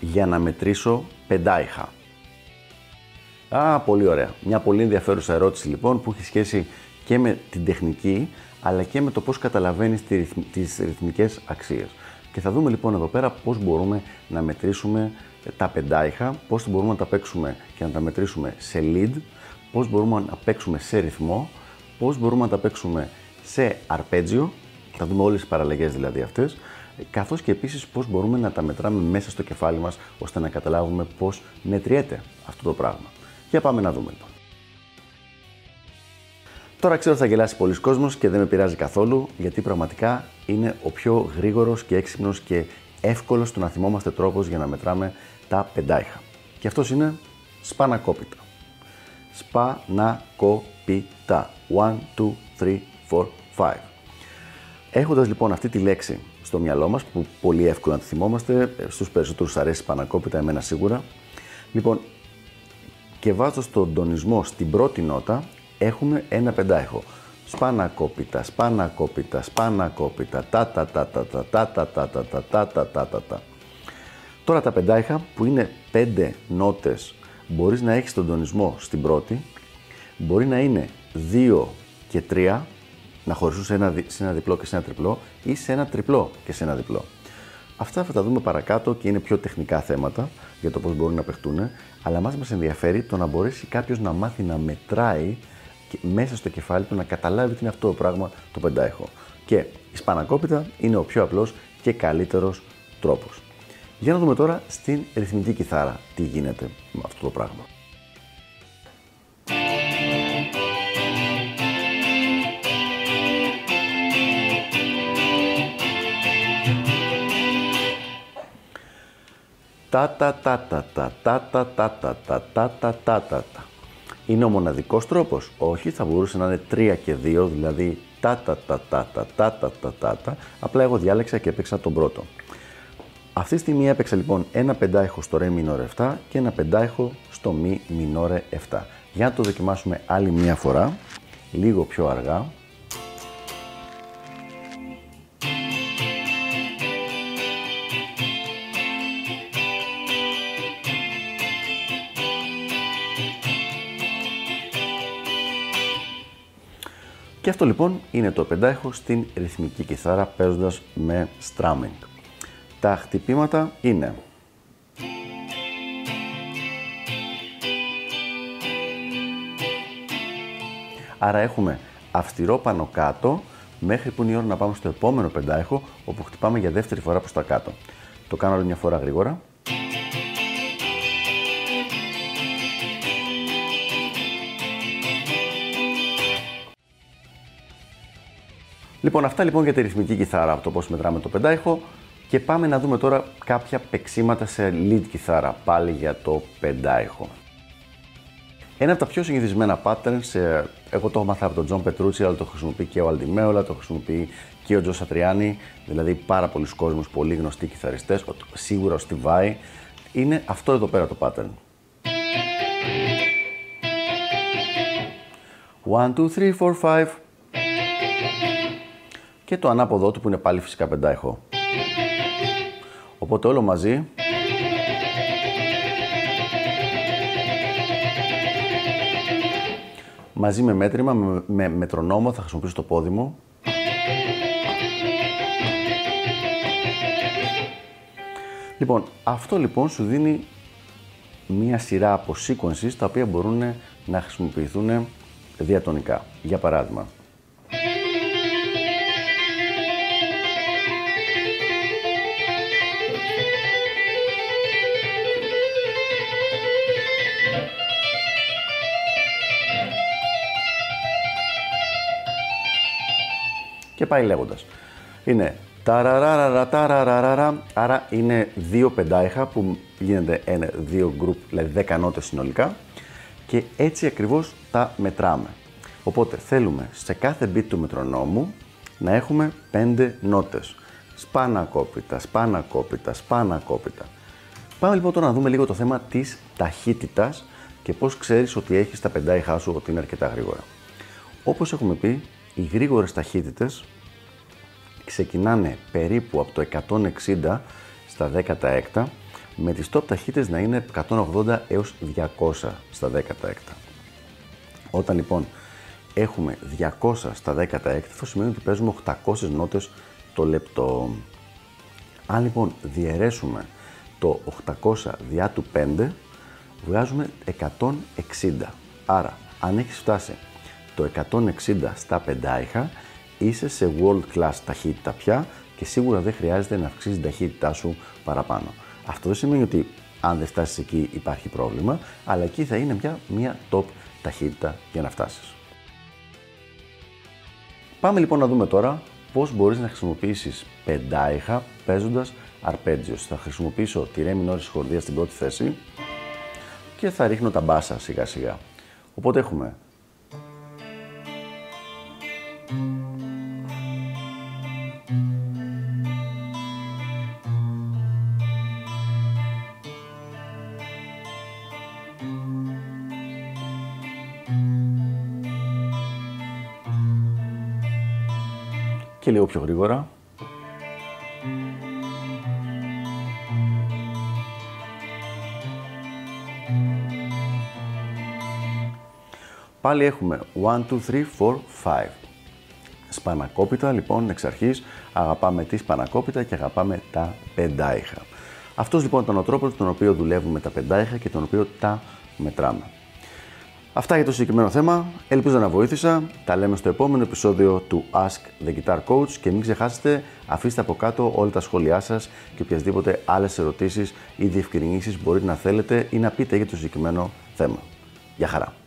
για να μετρήσω πεντάιχα. Α, πολύ ωραία. Μια πολύ ενδιαφέρουσα ερώτηση λοιπόν που έχει σχέση και με την τεχνική αλλά και με το πώς καταλαβαίνεις τις ρυθμικές αξίες. Και θα δούμε λοιπόν εδώ πέρα πώς μπορούμε να μετρήσουμε τα πεντάιχα, πώς μπορούμε να τα παίξουμε και να τα μετρήσουμε σε lead, πώς μπορούμε να παίξουμε σε ρυθμό, πώς μπορούμε να τα παίξουμε σε αρπέτζιο, θα δούμε όλες τις παραλλαγές δηλαδή αυτές, καθώς και επίσης πώς μπορούμε να τα μετράμε μέσα στο κεφάλι μας ώστε να καταλάβουμε πώς μετριέται αυτό το πράγμα. Για πάμε να δούμε λοιπόν. Τώρα ξέρω ότι θα γελάσει πολλοί κόσμος και δεν με πειράζει καθόλου γιατί πραγματικά είναι ο πιο γρήγορος και έξυπνος και εύκολος του να θυμόμαστε τρόπος για να μετράμε τα πεντάιχα. Και αυτός είναι σπανακόπιτα. Σπανακόπιτα. 1, 2, 3, 4, 5. Έχοντας λοιπόν αυτή τη λέξη στο μυαλό μας, που πολύ εύκολα να τη θυμόμαστε, στους περισσότερους αρέσει σπανακόπιτα, εμένα σίγουρα. Λοιπόν, και βάζω τον τονισμό στην πρώτη νότα, έχουμε ένα πεντάιχο. Σπανακόπιτα, σπανακόπιτα, σπανακόπιτα, τα τα τα τα τα τα τα τα τα τα τα τα τα τα τα Τώρα τα πεντάιχα που είναι πέντε νότες μπορείς να έχεις τον τονισμό στην πρώτη, μπορεί να είναι δύο και τρία να χωριστούν σε ένα, σε ένα διπλό και σε ένα τριπλό ή σε ένα τριπλό και σε ένα διπλό. Αυτά θα τα δούμε παρακάτω και είναι πιο τεχνικά θέματα για το πώς μπορούν να παιχτούν, αλλά μας μας ενδιαφέρει το να μπορέσει κάποιος να μάθει να μετράει και μέσα στο κεφάλι του να καταλάβει τι είναι αυτό το πράγμα το πεντάεχο. Και η σπανακόπιτα είναι ο πιο απλός και καλύτερος τρόπος. Για να δούμε τώρα στην ρυθμική κιθάρα τι γίνεται με αυτό το πράγμα. Τα τα τα τα τα τα τα τα τα τα τα τα τα τα Είναι ο μοναδικός τρόπος. Όχι, θα μπορούσε να είναι 3 και 2, δηλαδή τα τα τα τα τα τα τα τα τα τα Απλά εγώ διάλεξα και έπαιξα τον πρώτο. Αυτή τη στιγμή έπαιξα λοιπόν ένα πεντάιχο στο ρε μινόρε 7 και ένα πεντάιχο στο μη μινόρε 7. Για να το δοκιμάσουμε άλλη μία φορά, λίγο πιο αργά. Και αυτό λοιπόν είναι το πεντάιχο στην ρυθμική κιθάρα παίζοντας με strumming. Τα χτυπήματα είναι Άρα έχουμε αυστηρό πάνω κάτω μέχρι που είναι η ώρα να πάμε στο επόμενο πεντάιχο όπου χτυπάμε για δεύτερη φορά προς τα κάτω. Το κάνω άλλη μια φορά γρήγορα. Λοιπόν, αυτά λοιπόν για τη ρυθμική κιθάρα, από το πώς μετράμε το πεντάηχο. Και πάμε να δούμε τώρα κάποια παιξίματα σε lead κιθάρα, πάλι για το πεντάηχο. Ένα από τα πιο συνηθισμένα patterns, ε, εγώ το έχω μάθει από τον John Petrucci, αλλά το χρησιμοποιεί και ο Al Di Meola, το χρησιμοποιεί και ο Joe Satriani, δηλαδή πάρα πολλοί κόσμος, πολύ γνωστοί κιθαριστές, σίγουρα ο Steve Vai, είναι αυτό εδώ πέρα το pattern. 1, 2, 3, 4, 5 και το ανάποδό του που είναι πάλι φυσικά πεντάιχο. Οπότε όλο μαζί μαζί με μέτρημα, με, με μετρονόμο θα χρησιμοποιήσω το πόδι μου. Λοιπόν, αυτό λοιπόν σου δίνει μία σειρά από sequences τα οποία μπορούν να χρησιμοποιηθούν διατονικά. Για παράδειγμα, και πάει λέγοντας. Είναι Ταραραραρα, ταραραραρα. Άρα είναι δύο πεντάιχα που γίνεται ένα, δύο γκρουπ, δηλαδή δέκα νότες συνολικά και έτσι ακριβώς τα μετράμε. Οπότε θέλουμε σε κάθε beat του μετρονόμου να έχουμε πέντε νότες. Σπάνα κόπητα, σπάνα κόπητα, σπάνα κόπητα. Πάμε λοιπόν τώρα να δούμε λίγο το θέμα της ταχύτητας και πώς ξέρεις ότι έχεις τα πεντάιχά σου ότι είναι αρκετά γρήγορα. Όπως έχουμε πει, οι γρήγορες ταχύτητες ξεκινάνε περίπου από το 160 στα 10 τα έκτα, με τις top ταχύτητες να είναι 180 έως 200 στα 10 τα έκτα. Όταν λοιπόν έχουμε 200 στα 10 τα έκτα, θα σημαίνει ότι παίζουμε 800 νότες το λεπτό. Αν λοιπόν διαιρέσουμε το 800 διά του 5, βγάζουμε 160. Άρα, αν έχεις φτάσει το 160 στα πεντάιχα, είσαι σε world class ταχύτητα πια και σίγουρα δεν χρειάζεται να αυξήσεις την ταχύτητά σου παραπάνω. Αυτό δεν σημαίνει ότι αν δεν φτάσεις εκεί υπάρχει πρόβλημα, αλλά εκεί θα είναι πια μια top ταχύτητα για να φτάσεις. Πάμε λοιπόν να δούμε τώρα πώς μπορείς να χρησιμοποιήσεις πεντάιχα παίζοντας αρπέτζιος. Θα χρησιμοποιήσω τη ρε μινόρη χορδία στην πρώτη θέση και θα ρίχνω τα μπάσα σιγά σιγά. Οπότε έχουμε και λίγο πιο γρήγορα. Πάλι έχουμε 1, 2, 3, 4, 5. Σπανακόπιτα, λοιπόν, εξ αρχής αγαπάμε τη σπανακόπιτα και αγαπάμε τα πεντάιχα. Αυτός λοιπόν ήταν ο τρόπος τον οποίο δουλεύουμε τα πεντάιχα και τον οποίο τα μετράμε. Αυτά για το συγκεκριμένο θέμα. Ελπίζω να βοήθησα. Τα λέμε στο επόμενο επεισόδιο του Ask the Guitar Coach και μην ξεχάσετε αφήστε από κάτω όλα τα σχόλιά σας και οποιασδήποτε άλλες ερωτήσεις ή διευκρινήσεις μπορείτε να θέλετε ή να πείτε για το συγκεκριμένο θέμα. Γεια χαρά!